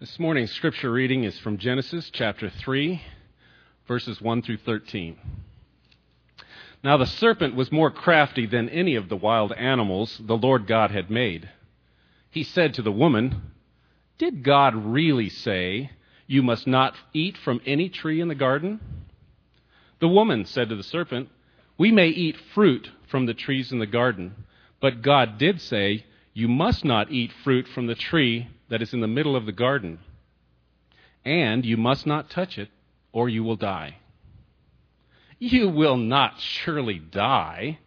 This morning's scripture reading is from Genesis chapter 3, verses 1 through 13. Now the serpent was more crafty than any of the wild animals the Lord God had made. He said to the woman, Did God really say, You must not eat from any tree in the garden? The woman said to the serpent, We may eat fruit from the trees in the garden, but God did say, You must not eat fruit from the tree that is in the middle of the garden, and you must not touch it, or you will die. You will not surely die,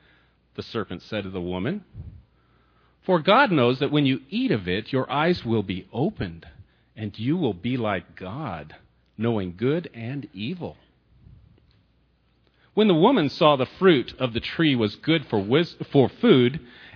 the serpent said to the woman. For God knows that when you eat of it, your eyes will be opened, and you will be like God, knowing good and evil. When the woman saw the fruit of the tree was good for, wis- for food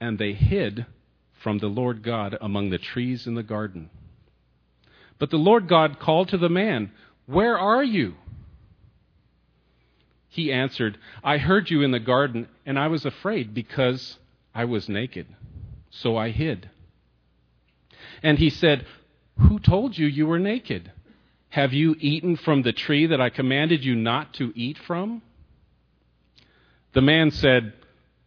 and they hid from the Lord God among the trees in the garden. But the Lord God called to the man, Where are you? He answered, I heard you in the garden, and I was afraid because I was naked. So I hid. And he said, Who told you you were naked? Have you eaten from the tree that I commanded you not to eat from? The man said,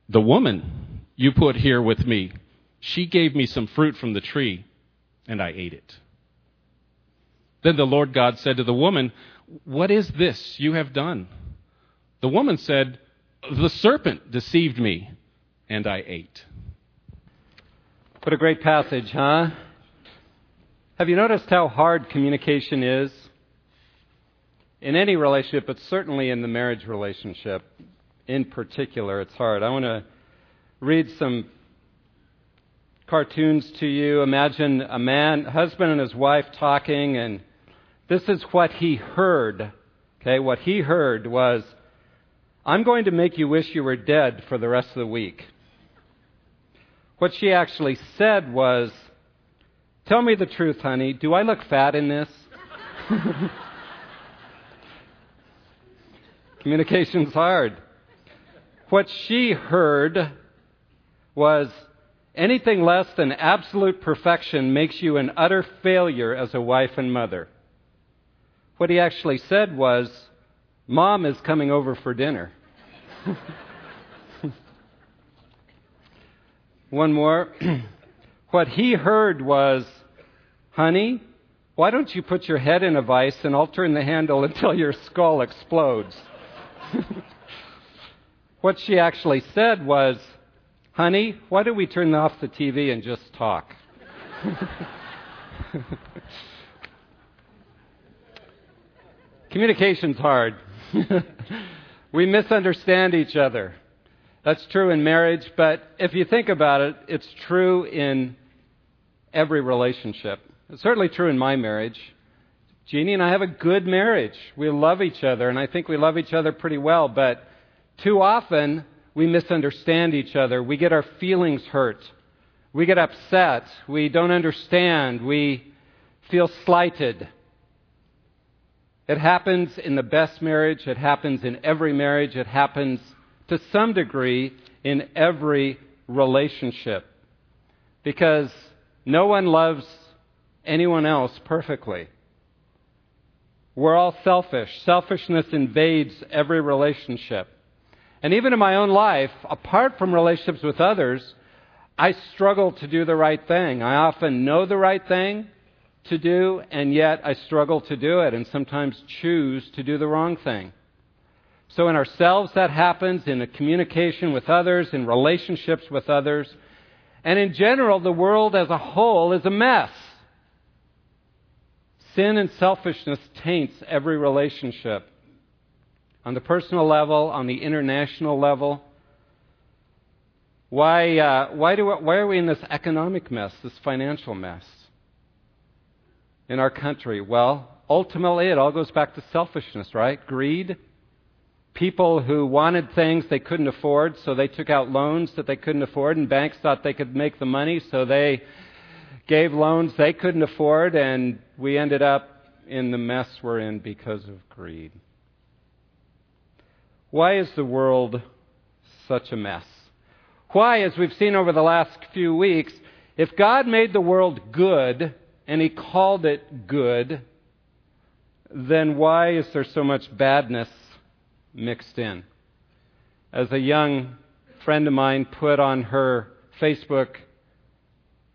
The woman you put here with me, she gave me some fruit from the tree, and I ate it. Then the Lord God said to the woman, What is this you have done? The woman said, The serpent deceived me, and I ate. What a great passage, huh? Have you noticed how hard communication is? In any relationship, but certainly in the marriage relationship in particular, it's hard. I want to read some cartoons to you. Imagine a man, husband and his wife talking, and this is what he heard. Okay, what he heard was, I'm going to make you wish you were dead for the rest of the week. What she actually said was, Tell me the truth, honey. Do I look fat in this? Communication's hard. What she heard was, Anything less than absolute perfection makes you an utter failure as a wife and mother. What he actually said was, Mom is coming over for dinner. One more. what he heard was, Honey, why don't you put your head in a vice and I'll turn the handle until your skull explodes? what she actually said was, Honey, why don't we turn off the TV and just talk? Communication's hard. we misunderstand each other. That's true in marriage, but if you think about it, it's true in every relationship. It's certainly true in my marriage. Jeannie and I have a good marriage. We love each other, and I think we love each other pretty well, but too often we misunderstand each other. We get our feelings hurt. We get upset. We don't understand. We feel slighted. It happens in the best marriage. It happens in every marriage. It happens to some degree in every relationship. Because no one loves anyone else perfectly. We're all selfish. Selfishness invades every relationship. And even in my own life, apart from relationships with others, I struggle to do the right thing. I often know the right thing to do, and yet I struggle to do it and sometimes choose to do the wrong thing. So in ourselves, that happens, in communication with others, in relationships with others, and in general, the world as a whole is a mess. Sin and selfishness taints every relationship on the personal level, on the international level. Why, uh, why, do, why are we in this economic mess, this financial mess? in our country? Well, ultimately, it all goes back to selfishness, right? Greed. People who wanted things they couldn't afford, so they took out loans that they couldn't afford, and banks thought they could make the money, so they gave loans they couldn't afford, and we ended up in the mess we're in because of greed. Why is the world such a mess? Why, as we've seen over the last few weeks, if God made the world good and He called it good, then why is there so much badness mixed in? As a young friend of mine put on her Facebook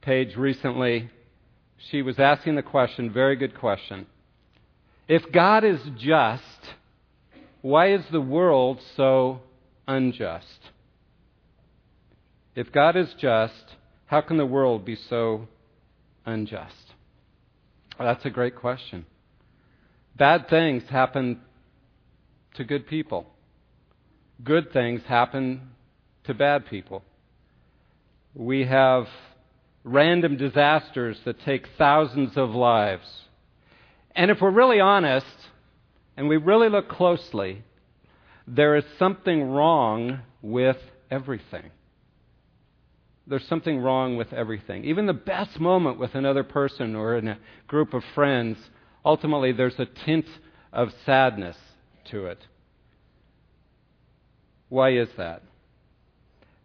page recently, she was asking the question, very good question. If God is just, why is the world so unjust? If God is just, how can the world be so unjust? Well, that's a great question. Bad things happen to good people. Good things happen to bad people. We have random disasters that take thousands of lives. And if we're really honest, and we really look closely, there is something wrong with everything. There's something wrong with everything. Even the best moment with another person or in a group of friends, ultimately there's a tint of sadness to it. Why is that?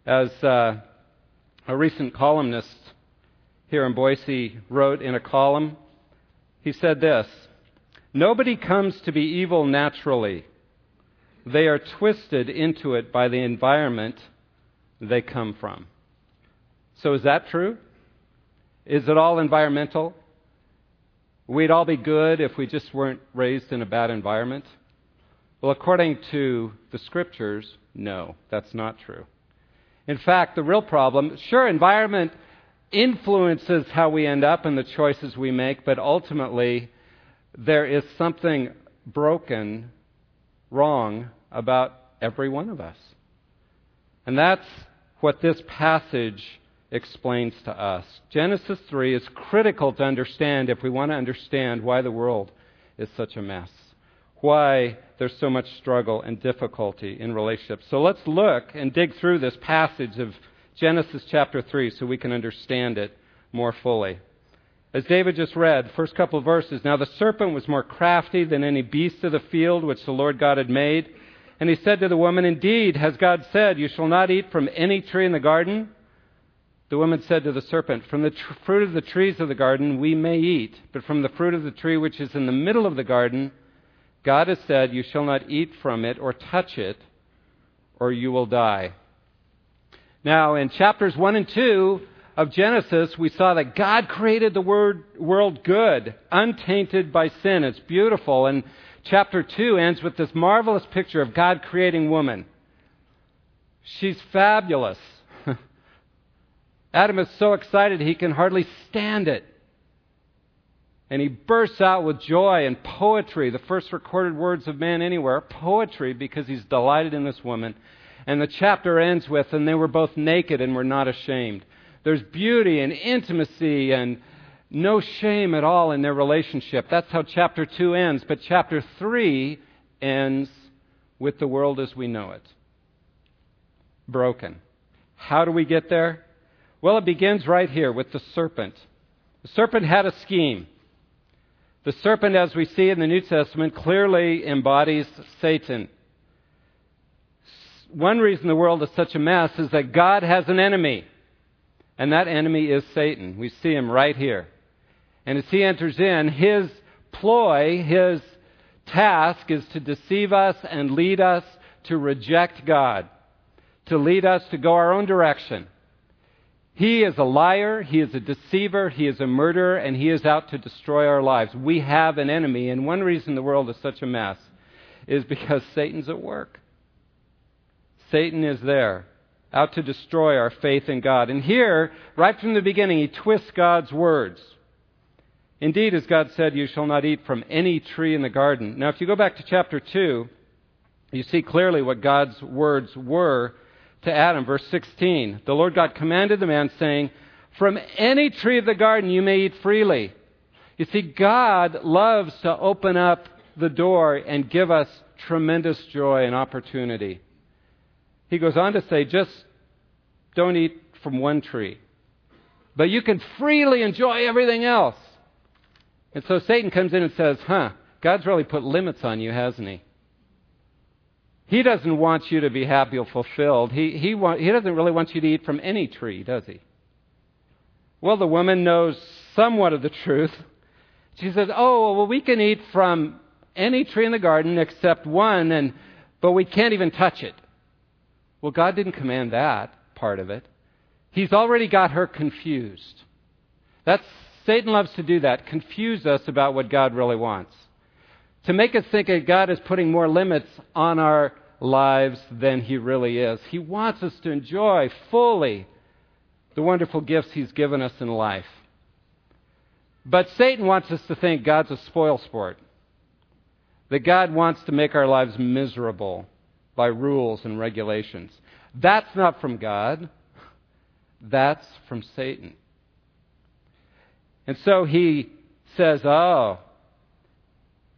As uh, a recent columnist here in Boise wrote in a column, he said this Nobody comes to be evil naturally. They are twisted into it by the environment they come from. So, is that true? Is it all environmental? We'd all be good if we just weren't raised in a bad environment? Well, according to the scriptures, no, that's not true. In fact, the real problem, sure, environment influences how we end up and the choices we make, but ultimately, there is something broken, wrong about every one of us. And that's what this passage explains to us. Genesis 3 is critical to understand if we want to understand why the world is such a mess, why there's so much struggle and difficulty in relationships. So let's look and dig through this passage of Genesis chapter 3 so we can understand it more fully. As David just read, first couple of verses, now the serpent was more crafty than any beast of the field which the Lord God had made. And he said to the woman, Indeed, has God said, You shall not eat from any tree in the garden? The woman said to the serpent, From the tr- fruit of the trees of the garden we may eat, but from the fruit of the tree which is in the middle of the garden, God has said, You shall not eat from it or touch it, or you will die. Now, in chapters 1 and 2, of Genesis, we saw that God created the word, world good, untainted by sin. It's beautiful. And chapter 2 ends with this marvelous picture of God creating woman. She's fabulous. Adam is so excited he can hardly stand it. And he bursts out with joy and poetry, the first recorded words of man anywhere, poetry because he's delighted in this woman. And the chapter ends with, and they were both naked and were not ashamed. There's beauty and intimacy and no shame at all in their relationship. That's how chapter 2 ends. But chapter 3 ends with the world as we know it broken. How do we get there? Well, it begins right here with the serpent. The serpent had a scheme. The serpent, as we see in the New Testament, clearly embodies Satan. One reason the world is such a mess is that God has an enemy. And that enemy is Satan. We see him right here. And as he enters in, his ploy, his task is to deceive us and lead us to reject God, to lead us to go our own direction. He is a liar, he is a deceiver, he is a murderer, and he is out to destroy our lives. We have an enemy, and one reason the world is such a mess is because Satan's at work. Satan is there out to destroy our faith in God. And here, right from the beginning, he twists God's words. Indeed, as God said, you shall not eat from any tree in the garden. Now, if you go back to chapter 2, you see clearly what God's words were to Adam. Verse 16 The Lord God commanded the man, saying, From any tree of the garden you may eat freely. You see, God loves to open up the door and give us tremendous joy and opportunity. He goes on to say, just don't eat from one tree. But you can freely enjoy everything else. And so Satan comes in and says, huh, God's really put limits on you, hasn't he? He doesn't want you to be happy or fulfilled. He, he, want, he doesn't really want you to eat from any tree, does he? Well, the woman knows somewhat of the truth. She says, Oh, well, we can eat from any tree in the garden except one, and, but we can't even touch it. Well, God didn't command that part of it. He's already got her confused. That's, Satan loves to do that, confuse us about what God really wants. To make us think that God is putting more limits on our lives than He really is. He wants us to enjoy fully the wonderful gifts He's given us in life. But Satan wants us to think God's a spoil sport. That God wants to make our lives miserable by rules and regulations. That's not from God. That's from Satan. And so he says, Oh,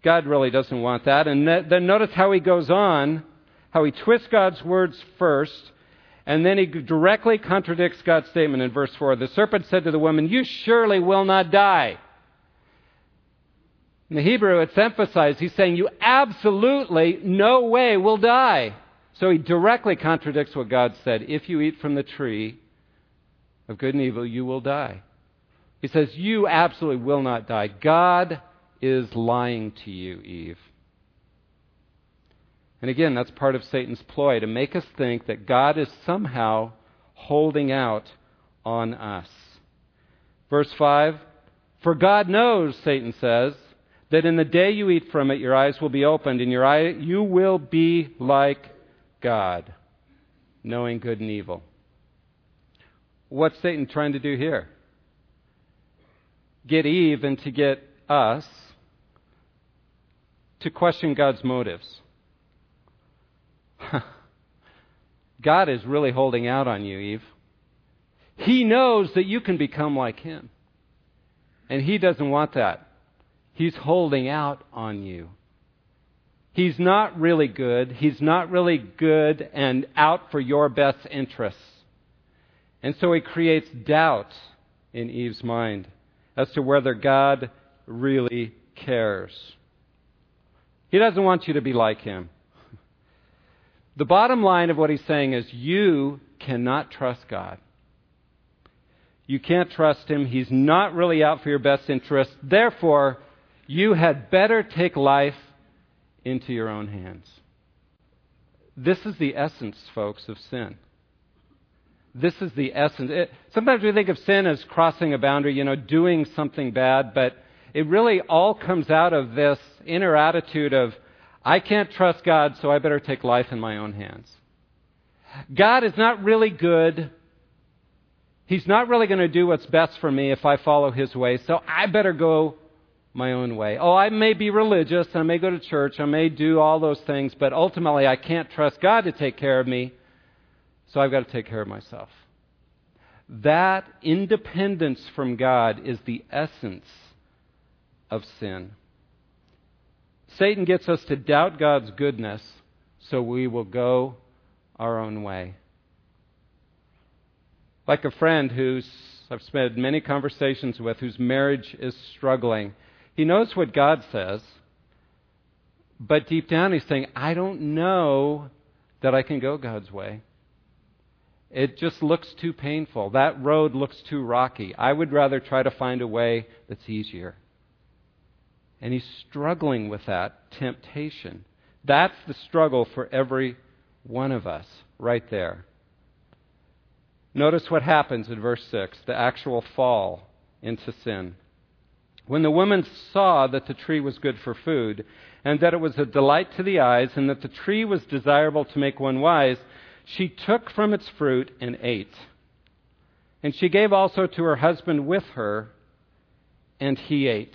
God really doesn't want that. And then notice how he goes on, how he twists God's words first, and then he directly contradicts God's statement in verse 4. The serpent said to the woman, You surely will not die. In the Hebrew, it's emphasized. He's saying, You absolutely, no way will die. So he directly contradicts what God said. If you eat from the tree of good and evil, you will die. He says, You absolutely will not die. God is lying to you, Eve. And again, that's part of Satan's ploy to make us think that God is somehow holding out on us. Verse 5 For God knows, Satan says, that in the day you eat from it, your eyes will be opened, and your eye, you will be like God, knowing good and evil. What's Satan trying to do here? Get Eve and to get us to question God's motives. God is really holding out on you, Eve. He knows that you can become like Him. And He doesn't want that. He's holding out on you. He's not really good. He's not really good and out for your best interests. And so he creates doubt in Eve's mind as to whether God really cares. He doesn't want you to be like him. The bottom line of what he's saying is you cannot trust God. You can't trust him. He's not really out for your best interest. Therefore, you had better take life into your own hands. This is the essence, folks, of sin. This is the essence. It, sometimes we think of sin as crossing a boundary, you know, doing something bad, but it really all comes out of this inner attitude of, I can't trust God, so I better take life in my own hands. God is not really good. He's not really going to do what's best for me if I follow His way, so I better go my own way. Oh, I may be religious, I may go to church, I may do all those things, but ultimately I can't trust God to take care of me, so I've got to take care of myself. That independence from God is the essence of sin. Satan gets us to doubt God's goodness, so we will go our own way. Like a friend who's I've spent many conversations with whose marriage is struggling he knows what God says, but deep down he's saying, I don't know that I can go God's way. It just looks too painful. That road looks too rocky. I would rather try to find a way that's easier. And he's struggling with that temptation. That's the struggle for every one of us, right there. Notice what happens in verse 6 the actual fall into sin. When the woman saw that the tree was good for food, and that it was a delight to the eyes, and that the tree was desirable to make one wise, she took from its fruit and ate. And she gave also to her husband with her, and he ate.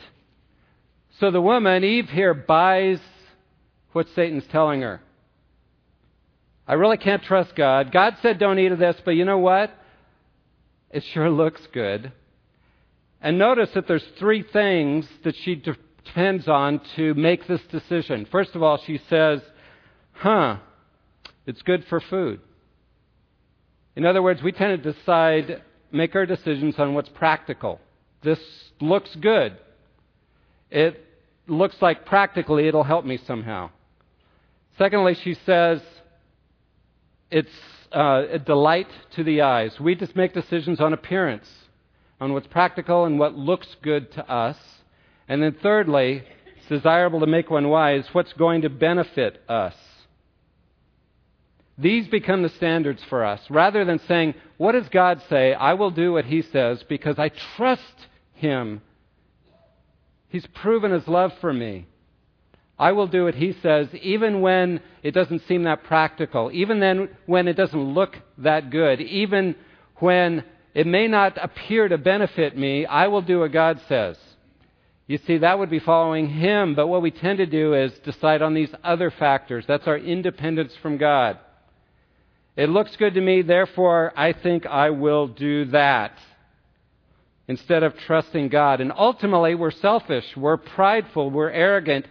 So the woman, Eve here, buys what Satan's telling her. I really can't trust God. God said don't eat of this, but you know what? It sure looks good. And notice that there's three things that she depends on to make this decision. First of all, she says, huh, it's good for food. In other words, we tend to decide, make our decisions on what's practical. This looks good. It looks like practically it'll help me somehow. Secondly, she says, it's uh, a delight to the eyes. We just make decisions on appearance, on what's practical and what looks good to us. And then thirdly, it's desirable to make one wise, what's going to benefit us. These become the standards for us. Rather than saying, What does God say? I will do what He says because I trust Him. He's proven His love for me. I will do what He says, even when it doesn't seem that practical, even then when it doesn't look that good, even when it may not appear to benefit me, I will do what God says. You see, that would be following Him, but what we tend to do is decide on these other factors. That's our independence from God. It looks good to me, therefore I think I will do that. Instead of trusting God. And ultimately, we're selfish, we're prideful, we're arrogant.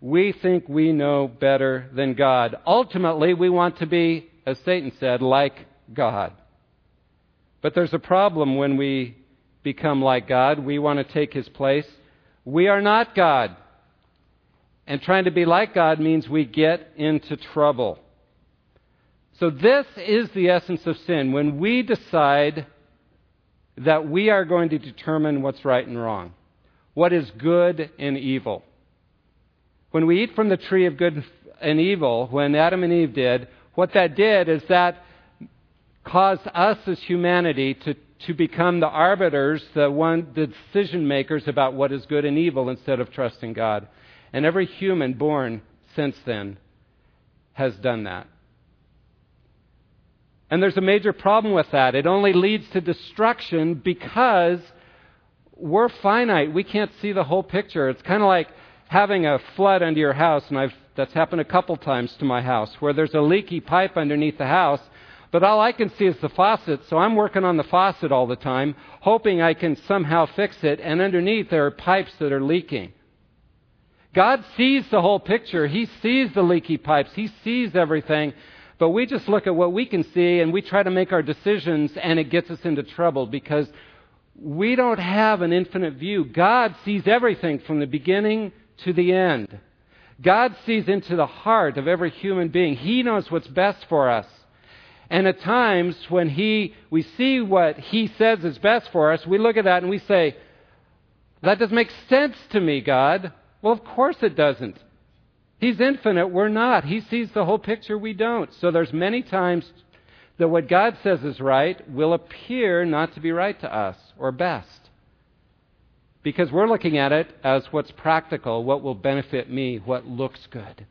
We think we know better than God. Ultimately, we want to be, as Satan said, like God. But there's a problem when we become like God. We want to take his place. We are not God. And trying to be like God means we get into trouble. So, this is the essence of sin. When we decide that we are going to determine what's right and wrong, what is good and evil. When we eat from the tree of good and evil, when Adam and Eve did, what that did is that caused us as humanity to, to become the arbiters, the, one, the decision makers about what is good and evil instead of trusting God. And every human born since then has done that. And there's a major problem with that. It only leads to destruction because we're finite. We can't see the whole picture. It's kind of like having a flood under your house, and I've, that's happened a couple times to my house, where there's a leaky pipe underneath the house, but all I can see is the faucet, so I'm working on the faucet all the time, hoping I can somehow fix it, and underneath there are pipes that are leaking. God sees the whole picture. He sees the leaky pipes. He sees everything. But we just look at what we can see and we try to make our decisions, and it gets us into trouble because we don't have an infinite view. God sees everything from the beginning to the end. God sees into the heart of every human being. He knows what's best for us. And at times when he, we see what he says is best for us, we look at that and we say, that doesn't make sense to me, God. Well, of course it doesn't. He's infinite, we're not. He sees the whole picture, we don't. So there's many times that what God says is right will appear not to be right to us or best. Because we're looking at it as what's practical, what will benefit me, what looks good.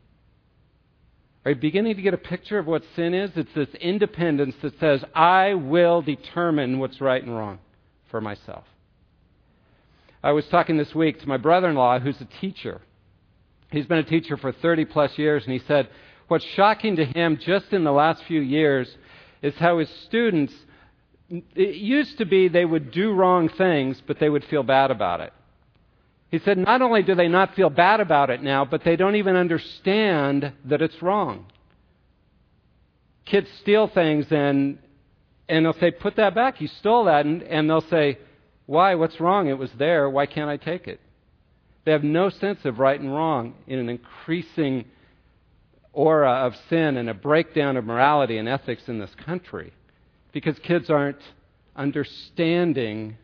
Are you beginning to get a picture of what sin is? It's this independence that says, I will determine what's right and wrong for myself. I was talking this week to my brother in law, who's a teacher. He's been a teacher for 30 plus years, and he said, What's shocking to him just in the last few years is how his students, it used to be they would do wrong things, but they would feel bad about it. He said, Not only do they not feel bad about it now, but they don't even understand that it's wrong. Kids steal things, and, and they'll say, Put that back. You stole that. And, and they'll say, Why? What's wrong? It was there. Why can't I take it? They have no sense of right and wrong in an increasing aura of sin and a breakdown of morality and ethics in this country because kids aren't understanding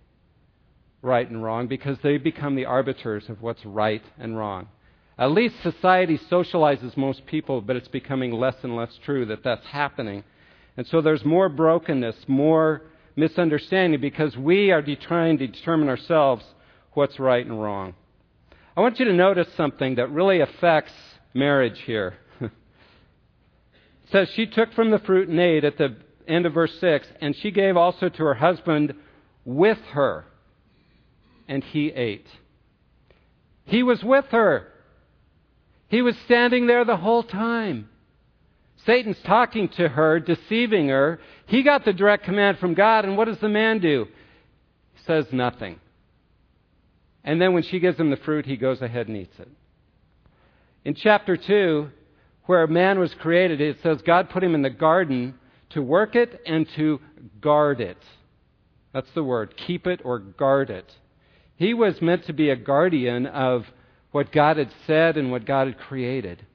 right and wrong because they become the arbiters of what's right and wrong. At least society socializes most people, but it's becoming less and less true that that's happening. And so there's more brokenness, more misunderstanding because we are trying to determine ourselves what's right and wrong. I want you to notice something that really affects marriage here. it says, She took from the fruit and ate at the end of verse 6, and she gave also to her husband with her, and he ate. He was with her. He was standing there the whole time. Satan's talking to her, deceiving her. He got the direct command from God, and what does the man do? He says nothing. And then when she gives him the fruit, he goes ahead and eats it. In chapter 2, where man was created, it says God put him in the garden to work it and to guard it. That's the word. Keep it or guard it. He was meant to be a guardian of what God had said and what God had created.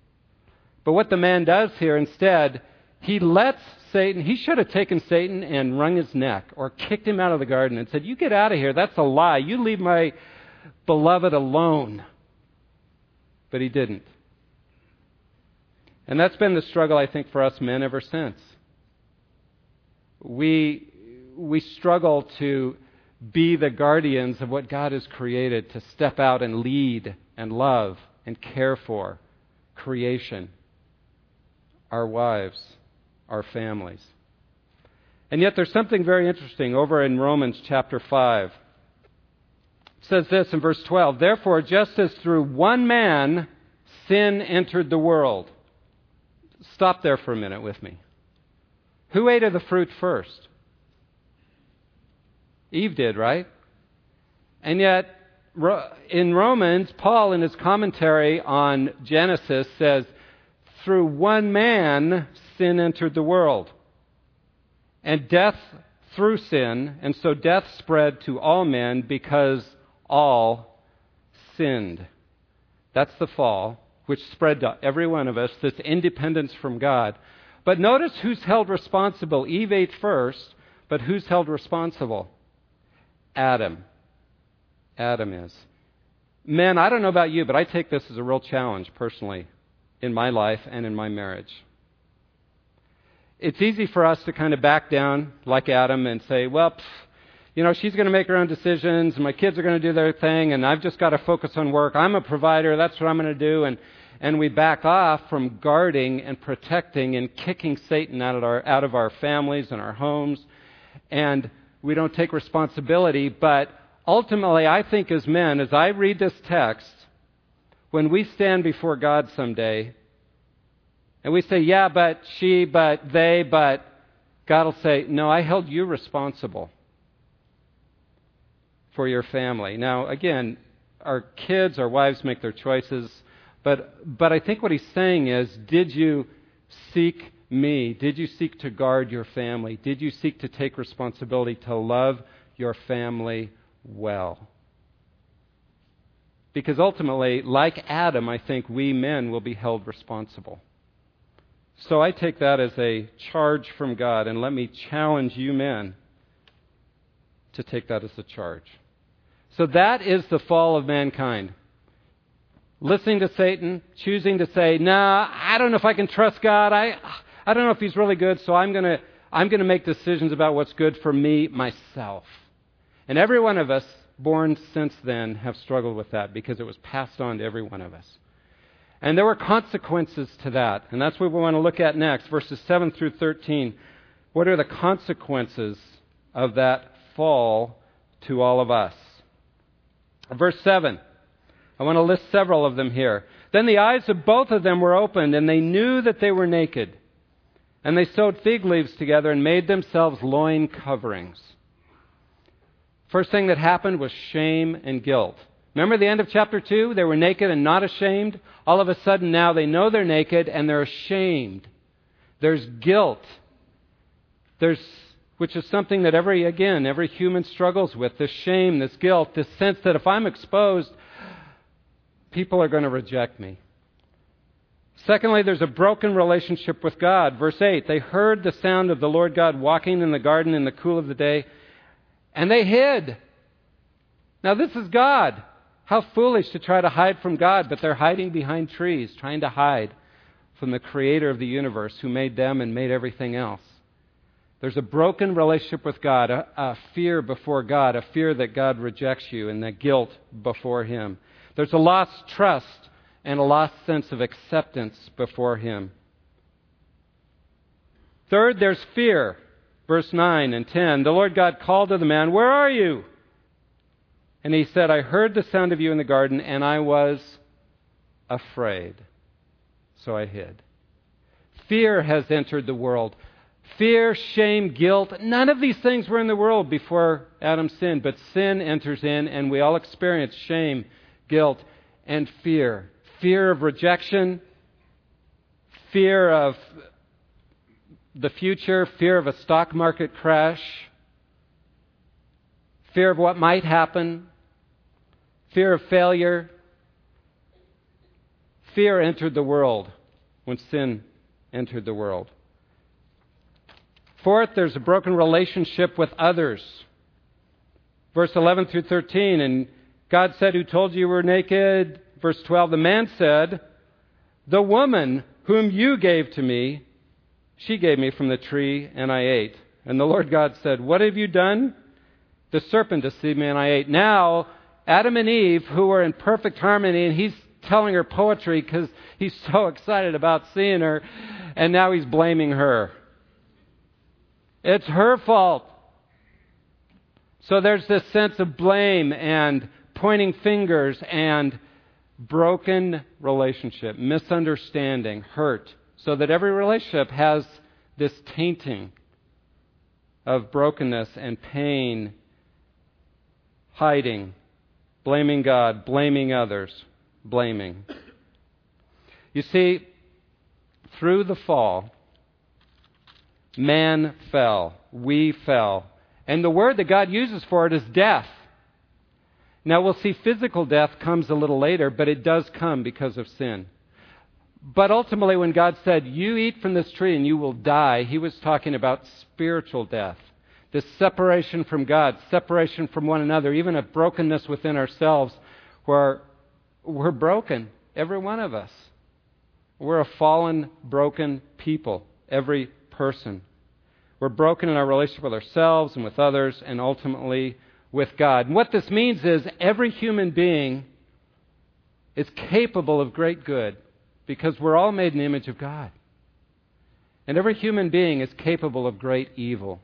But what the man does here instead, he lets Satan, he should have taken Satan and wrung his neck or kicked him out of the garden and said, You get out of here. That's a lie. You leave my beloved alone. But he didn't. And that's been the struggle, I think, for us men ever since. We, we struggle to be the guardians of what God has created, to step out and lead and love and care for creation, our wives, our families. And yet there's something very interesting over in Romans chapter 5. It says this in verse 12 Therefore, just as through one man sin entered the world, Stop there for a minute with me. Who ate of the fruit first? Eve did, right? And yet, in Romans, Paul, in his commentary on Genesis, says, Through one man sin entered the world, and death through sin, and so death spread to all men because all sinned. That's the fall which spread to every one of us, this independence from God. But notice who's held responsible. Eve ate first, but who's held responsible? Adam. Adam is. Men, I don't know about you, but I take this as a real challenge personally in my life and in my marriage. It's easy for us to kind of back down like Adam and say, well, pff, you know, she's going to make her own decisions, and my kids are going to do their thing, and I've just got to focus on work. I'm a provider. That's what I'm going to do. And and we back off from guarding and protecting and kicking Satan out of our, out of our families and our homes, and we don't take responsibility. But ultimately, I think as men, as I read this text, when we stand before God someday, and we say, yeah, but she, but they, but God will say, no, I held you responsible for your family. Now, again, our kids, our wives make their choices. But, but I think what he's saying is did you seek me? Did you seek to guard your family? Did you seek to take responsibility to love your family well? Because ultimately, like Adam, I think we men will be held responsible. So I take that as a charge from God, and let me challenge you men to take that as a charge. So that is the fall of mankind listening to Satan, choosing to say, nah, I don't know if I can trust God. I, I don't know if he's really good, so I'm going to I'm going to make decisions about what's good for me myself. And every one of us born since then have struggled with that because it was passed on to every one of us. And there were consequences to that. And that's what we want to look at next, verses 7 through 13. What are the consequences of that fall to all of us? Verse 7 I want to list several of them here. Then the eyes of both of them were opened, and they knew that they were naked. And they sewed fig leaves together and made themselves loin coverings. First thing that happened was shame and guilt. Remember the end of chapter 2? They were naked and not ashamed. All of a sudden now they know they're naked and they're ashamed. There's guilt. There's which is something that every again every human struggles with this shame this guilt this sense that if i'm exposed people are going to reject me. Secondly, there's a broken relationship with God. Verse 8 They heard the sound of the Lord God walking in the garden in the cool of the day, and they hid. Now, this is God. How foolish to try to hide from God, but they're hiding behind trees, trying to hide from the creator of the universe who made them and made everything else. There's a broken relationship with God, a, a fear before God, a fear that God rejects you, and the guilt before Him. There's a lost trust and a lost sense of acceptance before Him. Third, there's fear. Verse 9 and 10. The Lord God called to the man, Where are you? And he said, I heard the sound of you in the garden, and I was afraid. So I hid. Fear has entered the world. Fear, shame, guilt, none of these things were in the world before Adam sinned, but sin enters in and we all experience shame, guilt, and fear. Fear of rejection, fear of the future, fear of a stock market crash, fear of what might happen, fear of failure. Fear entered the world when sin entered the world. Fourth, there's a broken relationship with others. Verse 11 through 13, and God said, Who told you you were naked? Verse 12, the man said, The woman whom you gave to me, she gave me from the tree, and I ate. And the Lord God said, What have you done? The serpent deceived me, and I ate. Now, Adam and Eve, who were in perfect harmony, and he's telling her poetry because he's so excited about seeing her, and now he's blaming her. It's her fault. So there's this sense of blame and pointing fingers and broken relationship, misunderstanding, hurt, so that every relationship has this tainting of brokenness and pain, hiding, blaming God, blaming others, blaming. You see, through the fall, Man fell. We fell. And the word that God uses for it is death. Now we'll see physical death comes a little later, but it does come because of sin. But ultimately, when God said, You eat from this tree and you will die, he was talking about spiritual death. This separation from God, separation from one another, even a brokenness within ourselves where we're broken, every one of us. We're a fallen, broken people, every person. We're broken in our relationship with ourselves and with others and ultimately with God. And what this means is every human being is capable of great good because we're all made in the image of God. And every human being is capable of great evil.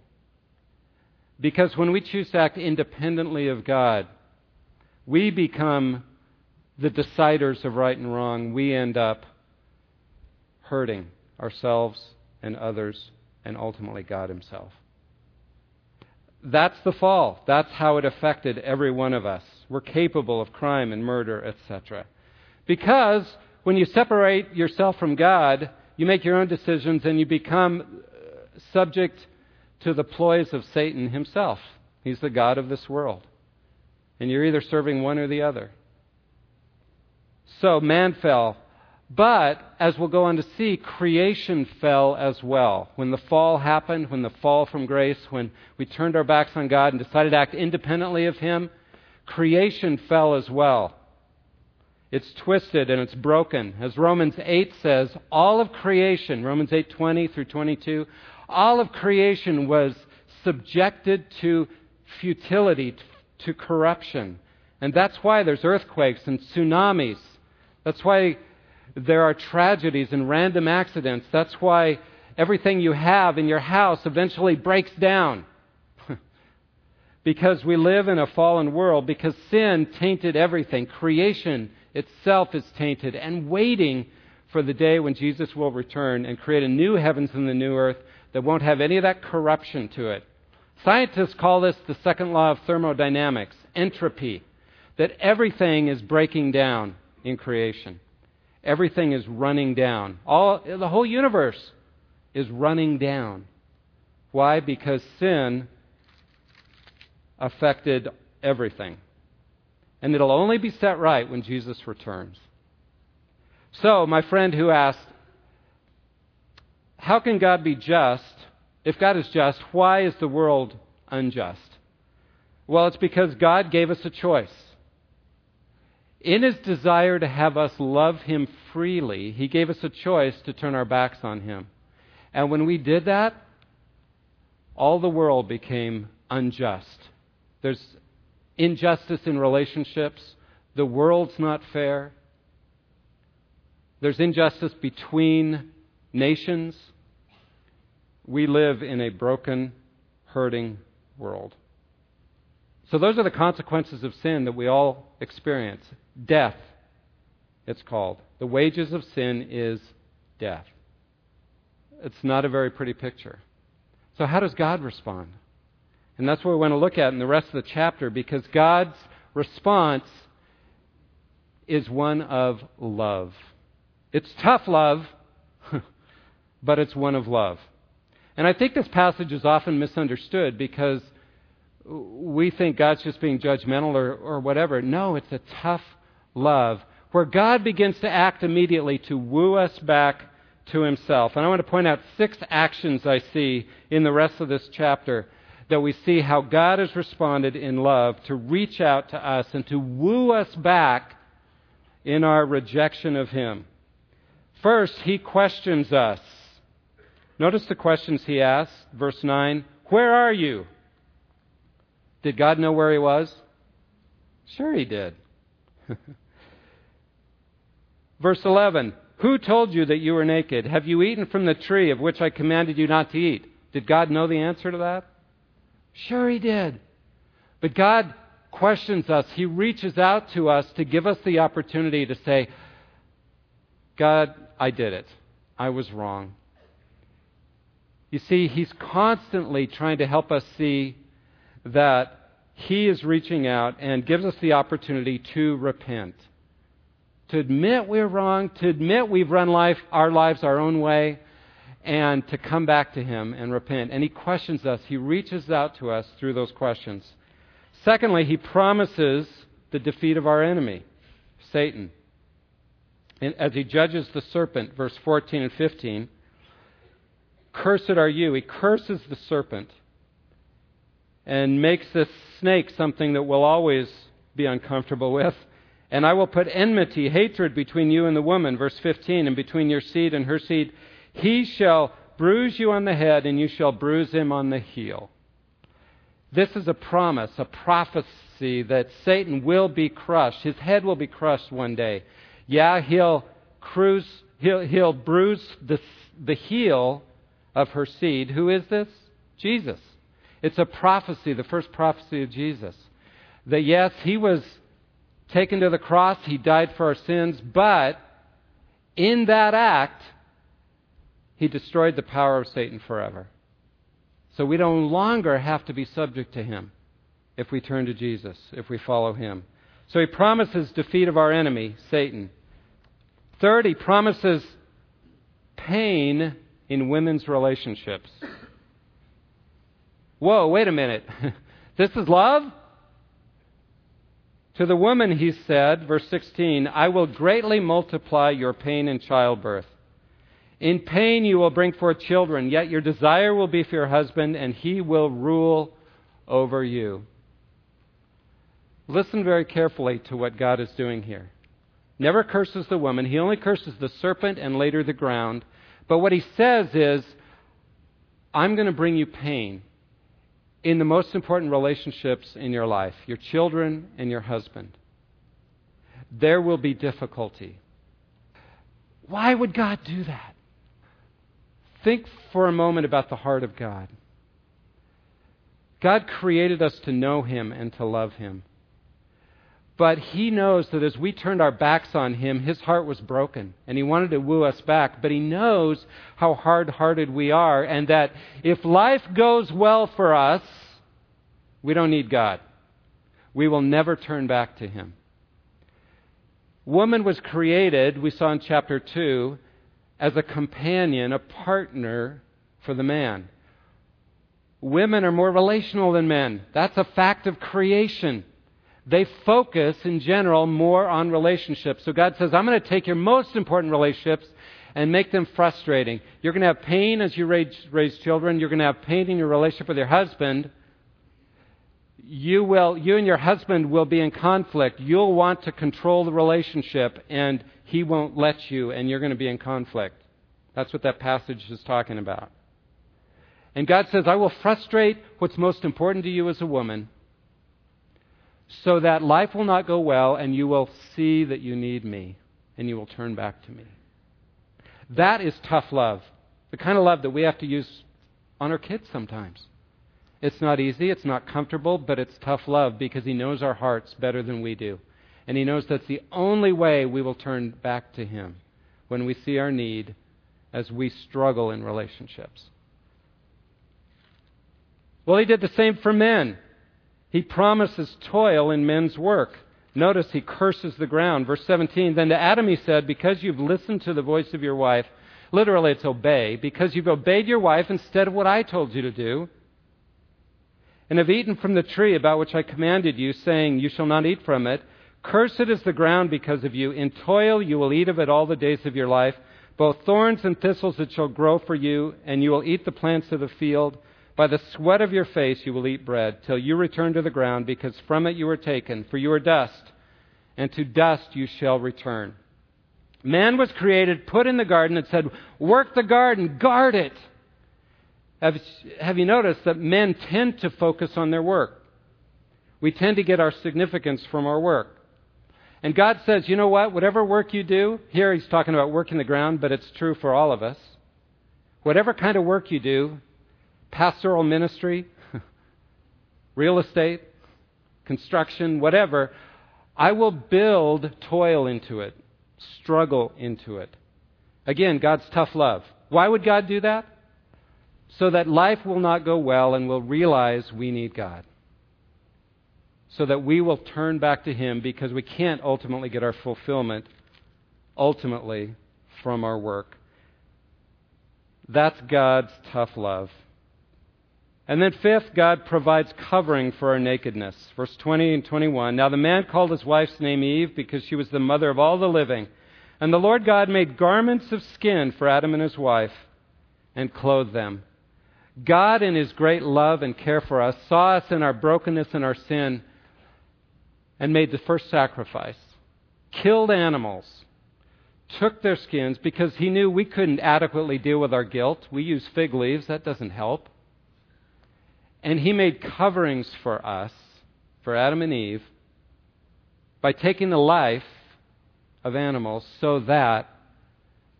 Because when we choose to act independently of God, we become the deciders of right and wrong. We end up hurting ourselves and others and ultimately God Himself. That's the fall. That's how it affected every one of us. We're capable of crime and murder, etc. Because when you separate yourself from God, you make your own decisions and you become uh, subject to the ploys of Satan himself. He's the God of this world. And you're either serving one or the other. So man fell but, as we'll go on to see, creation fell as well. When the fall happened, when the fall from grace, when we turned our backs on God and decided to act independently of Him, creation fell as well. It's twisted and it's broken. As Romans 8 says, all of creation, Romans 8:20 through 22, all of creation was subjected to futility, to corruption. And that's why there's earthquakes and tsunamis. That's why there are tragedies and random accidents. That's why everything you have in your house eventually breaks down. because we live in a fallen world, because sin tainted everything. Creation itself is tainted and waiting for the day when Jesus will return and create a new heavens and the new earth that won't have any of that corruption to it. Scientists call this the second law of thermodynamics, entropy, that everything is breaking down in creation. Everything is running down. All, the whole universe is running down. Why? Because sin affected everything. And it'll only be set right when Jesus returns. So, my friend who asked, How can God be just? If God is just, why is the world unjust? Well, it's because God gave us a choice. In his desire to have us love him freely, he gave us a choice to turn our backs on him. And when we did that, all the world became unjust. There's injustice in relationships. The world's not fair. There's injustice between nations. We live in a broken, hurting world. So, those are the consequences of sin that we all experience. Death, it's called. The wages of sin is death. It's not a very pretty picture. So, how does God respond? And that's what we want to look at in the rest of the chapter because God's response is one of love. It's tough love, but it's one of love. And I think this passage is often misunderstood because we think God's just being judgmental or, or whatever. No, it's a tough love where God begins to act immediately to woo us back to Himself. And I want to point out six actions I see in the rest of this chapter that we see how God has responded in love to reach out to us and to woo us back in our rejection of Him. First, He questions us. Notice the questions He asks. Verse 9 Where are you? Did God know where He was? Sure, He did. Verse 11 Who told you that you were naked? Have you eaten from the tree of which I commanded you not to eat? Did God know the answer to that? Sure, He did. But God questions us. He reaches out to us to give us the opportunity to say, God, I did it. I was wrong. You see, He's constantly trying to help us see that He is reaching out and gives us the opportunity to repent to admit we're wrong, to admit we've run life, our lives our own way, and to come back to Him and repent. And He questions us, He reaches out to us through those questions. Secondly, He promises the defeat of our enemy, Satan. And as He judges the serpent, verse 14 and 15, Cursed are you. He curses the serpent and makes this snake something that we'll always be uncomfortable with. And I will put enmity, hatred between you and the woman, verse 15, and between your seed and her seed. He shall bruise you on the head, and you shall bruise him on the heel. This is a promise, a prophecy that Satan will be crushed. His head will be crushed one day. Yeah, he'll, cruise, he'll, he'll bruise the, the heel of her seed. Who is this? Jesus. It's a prophecy, the first prophecy of Jesus. That yes, he was taken to the cross, he died for our sins, but in that act, he destroyed the power of Satan forever. So we no longer have to be subject to him if we turn to Jesus, if we follow him. So he promises defeat of our enemy, Satan. Third, he promises pain in women's relationships. Whoa, wait a minute. this is love? To the woman he said, verse 16, I will greatly multiply your pain in childbirth. In pain you will bring forth children, yet your desire will be for your husband, and he will rule over you. Listen very carefully to what God is doing here. Never curses the woman, he only curses the serpent and later the ground. But what he says is, I'm going to bring you pain in the most important relationships in your life your children and your husband. There will be difficulty. Why would God do that? Think for a moment about the heart of God. God created us to know Him and to love Him. But He knows that as we turned our backs on Him, His heart was broken and He wanted to woo us back. But He knows how hard hearted we are and that if life goes well for us, we don't need God. We will never turn back to Him. Woman was created, we saw in chapter 2, as a companion, a partner for the man. Women are more relational than men. That's a fact of creation. They focus, in general, more on relationships. So God says, I'm going to take your most important relationships and make them frustrating. You're going to have pain as you raise, raise children. You're going to have pain in your relationship with your husband you will you and your husband will be in conflict you'll want to control the relationship and he won't let you and you're going to be in conflict that's what that passage is talking about and god says i will frustrate what's most important to you as a woman so that life will not go well and you will see that you need me and you will turn back to me that is tough love the kind of love that we have to use on our kids sometimes it's not easy, it's not comfortable, but it's tough love because He knows our hearts better than we do. And He knows that's the only way we will turn back to Him when we see our need as we struggle in relationships. Well, he did the same for men. He promises toil in men's work. Notice he curses the ground. Verse 17 Then to Adam he said, Because you've listened to the voice of your wife, literally it's obey, because you've obeyed your wife instead of what I told you to do, and have eaten from the tree about which I commanded you, saying, You shall not eat from it, cursed is the ground because of you. In toil you will eat of it all the days of your life. Both thorns and thistles it shall grow for you, and you will eat the plants of the field. By the sweat of your face you will eat bread, till you return to the ground, because from it you were taken, for you are dust, and to dust you shall return. Man was created, put in the garden, and said, Work the garden, guard it. Have, have you noticed that men tend to focus on their work? We tend to get our significance from our work. And God says, you know what? Whatever work you do, here he's talking about working the ground, but it's true for all of us. Whatever kind of work you do, pastoral ministry, real estate, construction, whatever, I will build toil into it, struggle into it. Again, God's tough love. Why would God do that? So that life will not go well and we'll realize we need God. So that we will turn back to Him because we can't ultimately get our fulfillment ultimately from our work. That's God's tough love. And then, fifth, God provides covering for our nakedness. Verse 20 and 21. Now the man called his wife's name Eve because she was the mother of all the living. And the Lord God made garments of skin for Adam and his wife and clothed them. God, in his great love and care for us, saw us in our brokenness and our sin and made the first sacrifice. Killed animals, took their skins because he knew we couldn't adequately deal with our guilt. We use fig leaves, that doesn't help. And he made coverings for us, for Adam and Eve, by taking the life of animals so that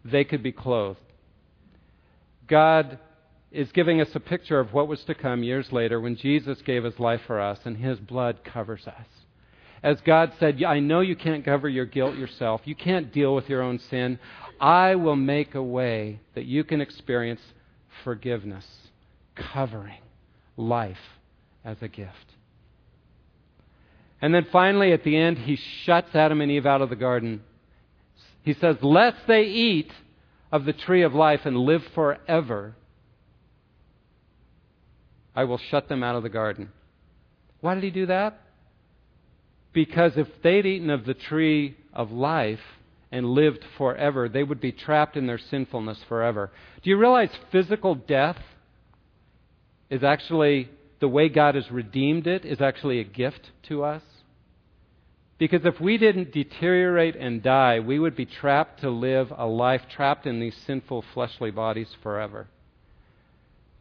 they could be clothed. God is giving us a picture of what was to come years later when Jesus gave his life for us and his blood covers us. As God said, I know you can't cover your guilt yourself. You can't deal with your own sin. I will make a way that you can experience forgiveness, covering life as a gift. And then finally, at the end, he shuts Adam and Eve out of the garden. He says, Lest they eat of the tree of life and live forever, I will shut them out of the garden. Why did he do that? Because if they'd eaten of the tree of life and lived forever, they would be trapped in their sinfulness forever. Do you realize physical death is actually the way God has redeemed it is actually a gift to us. Because if we didn't deteriorate and die, we would be trapped to live a life trapped in these sinful fleshly bodies forever.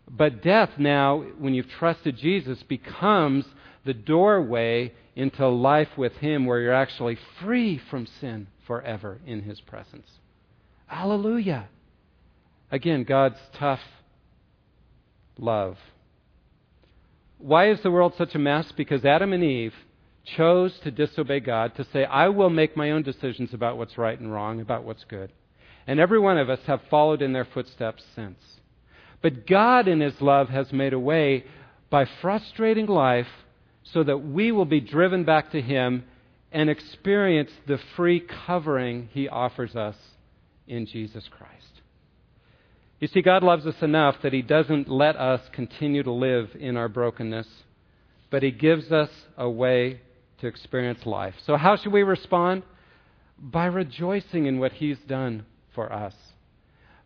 But death now, when you've trusted Jesus, becomes the doorway into life with Him where you're actually free from sin forever in His presence. Hallelujah. Again, God's tough love. Why is the world such a mess? Because Adam and Eve chose to disobey God, to say, I will make my own decisions about what's right and wrong, about what's good. And every one of us have followed in their footsteps since. But God, in His love, has made a way by frustrating life so that we will be driven back to Him and experience the free covering He offers us in Jesus Christ. You see, God loves us enough that He doesn't let us continue to live in our brokenness, but He gives us a way to experience life. So, how should we respond? By rejoicing in what He's done for us,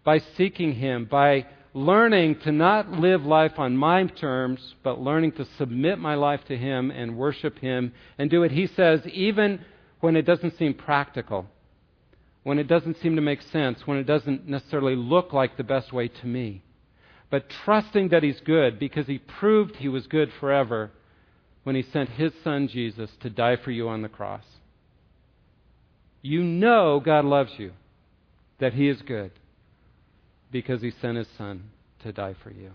by seeking Him, by learning to not live life on my terms, but learning to submit my life to Him and worship Him and do what He says, even when it doesn't seem practical when it doesn't seem to make sense, when it doesn't necessarily look like the best way to me. But trusting that He's good because He proved He was good forever when He sent His Son Jesus to die for you on the cross. You know God loves you, that He is good because He sent His Son to die for you.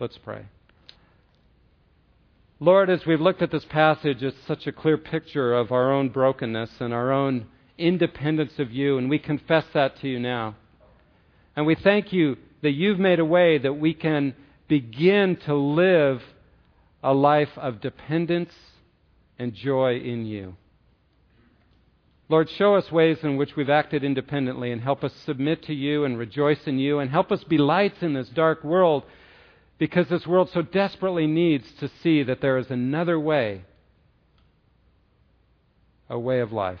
Let's pray. Lord, as we've looked at this passage, it's such a clear picture of our own brokenness and our own independence of you, and we confess that to you now. And we thank you that you've made a way that we can begin to live a life of dependence and joy in you. Lord, show us ways in which we've acted independently and help us submit to you and rejoice in you and help us be lights in this dark world because this world so desperately needs to see that there is another way, a way of life.